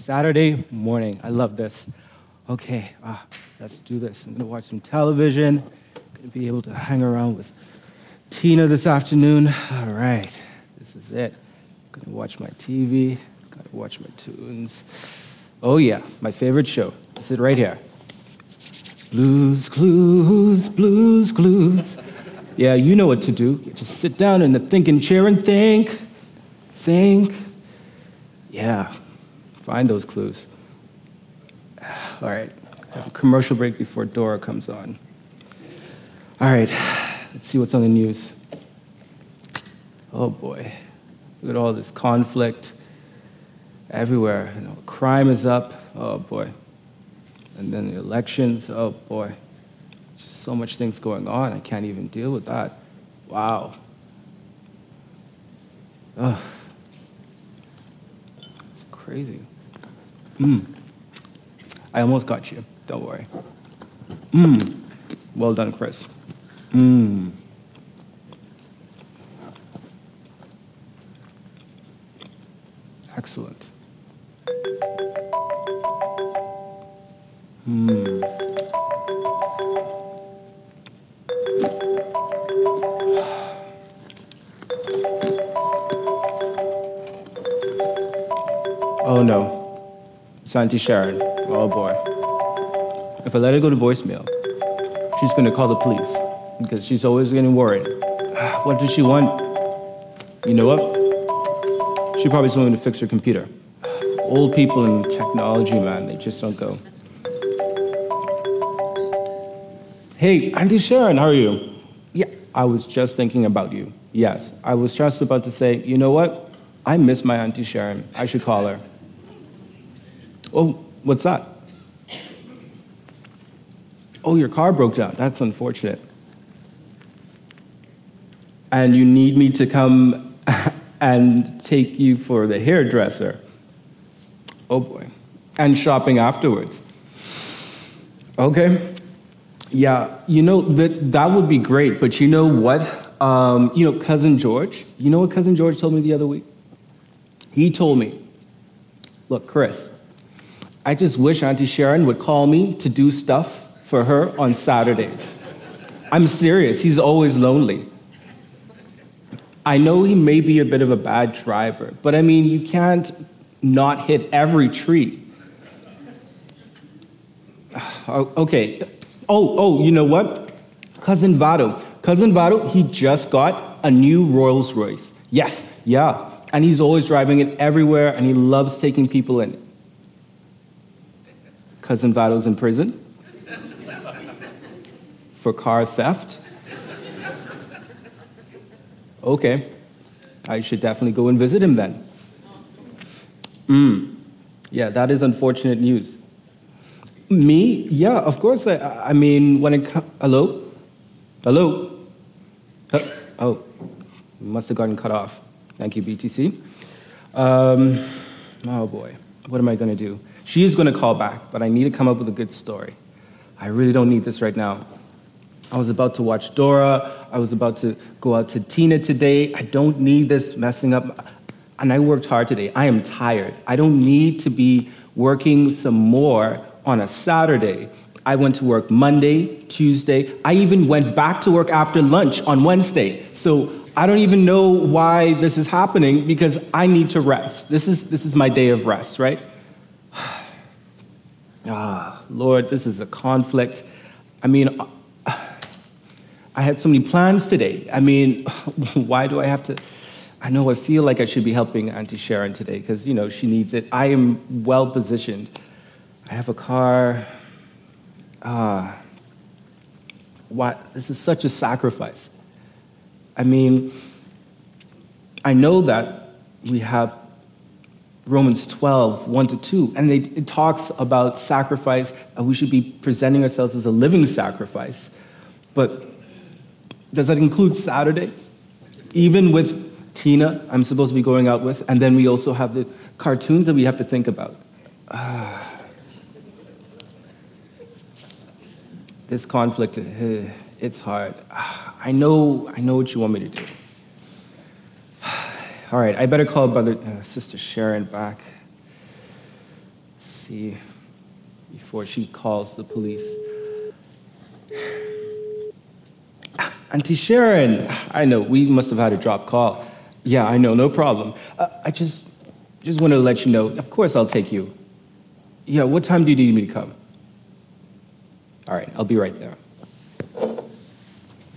Saturday morning. I love this. Okay, ah, let's do this. I'm gonna watch some television. Gonna be able to hang around with Tina this afternoon. All right, this is it. Gonna watch my TV. Gotta watch my tunes. Oh yeah, my favorite show. Is it right here. Blues Clues, Blues Clues. Yeah, you know what to do. You just sit down in the thinking chair and think, think. Yeah, find those clues. All right, commercial break before Dora comes on. All right, let's see what's on the news. Oh boy, look at all this conflict everywhere. You know, crime is up. Oh boy. And then the elections. Oh boy. Just so much things going on. I can't even deal with that. Wow. Oh, crazy. Mm. I almost got you. Don't worry. Mmm. Well done, Chris. Mmm. Excellent. Hmm. No. It's Auntie Sharon. Oh boy. If I let her go to voicemail, she's gonna call the police because she's always getting worried. What does she want? You know what? She probably just wanted to fix her computer. Old people and technology, man, they just don't go. Hey, Auntie Sharon, how are you? Yeah, I was just thinking about you. Yes, I was just about to say, you know what? I miss my Auntie Sharon. I should call her. Oh, what's that? Oh, your car broke down. That's unfortunate. And you need me to come and take you for the hairdresser. Oh boy. And shopping afterwards. Okay. Yeah, you know, that, that would be great, but you know what? Um, you know, Cousin George, you know what Cousin George told me the other week? He told me, look, Chris, I just wish Auntie Sharon would call me to do stuff for her on Saturdays. I'm serious, he's always lonely. I know he may be a bit of a bad driver, but I mean, you can't not hit every tree. Oh, okay, oh, oh, you know what? Cousin Vado. Cousin Vado, he just got a new Rolls Royce. Yes, yeah. And he's always driving it everywhere and he loves taking people in. Cousin Vado's in prison for car theft. Okay, I should definitely go and visit him then. Hmm. Yeah, that is unfortunate news. Me? Yeah, of course. I, I mean, when it comes. Hello? Hello? Oh, must have gotten cut off. Thank you, BTC. Um, oh boy, what am I going to do? She is going to call back, but I need to come up with a good story. I really don't need this right now. I was about to watch Dora. I was about to go out to Tina today. I don't need this messing up. And I worked hard today. I am tired. I don't need to be working some more on a Saturday. I went to work Monday, Tuesday. I even went back to work after lunch on Wednesday. So I don't even know why this is happening because I need to rest. This is, this is my day of rest, right? Ah, Lord, this is a conflict. I mean, I had so many plans today. I mean, why do I have to? I know I feel like I should be helping Auntie Sharon today because, you know, she needs it. I am well positioned. I have a car. Ah, what? This is such a sacrifice. I mean, I know that we have Romans 12, 1 to 2, and they, it talks about sacrifice, and we should be presenting ourselves as a living sacrifice. But does that include Saturday? Even with Tina, I'm supposed to be going out with, and then we also have the cartoons that we have to think about. Ah. this conflict, eh, it's hard. I know, I know what you want me to do. All right, I better call brother, uh, Sister Sharon back. see before she calls the police. Auntie Sharon, I know we must have had a drop call. Yeah, I know, no problem. Uh, I just just wanted to let you know. Of course, I'll take you. Yeah, what time do you need me to come? All right, I'll be right there.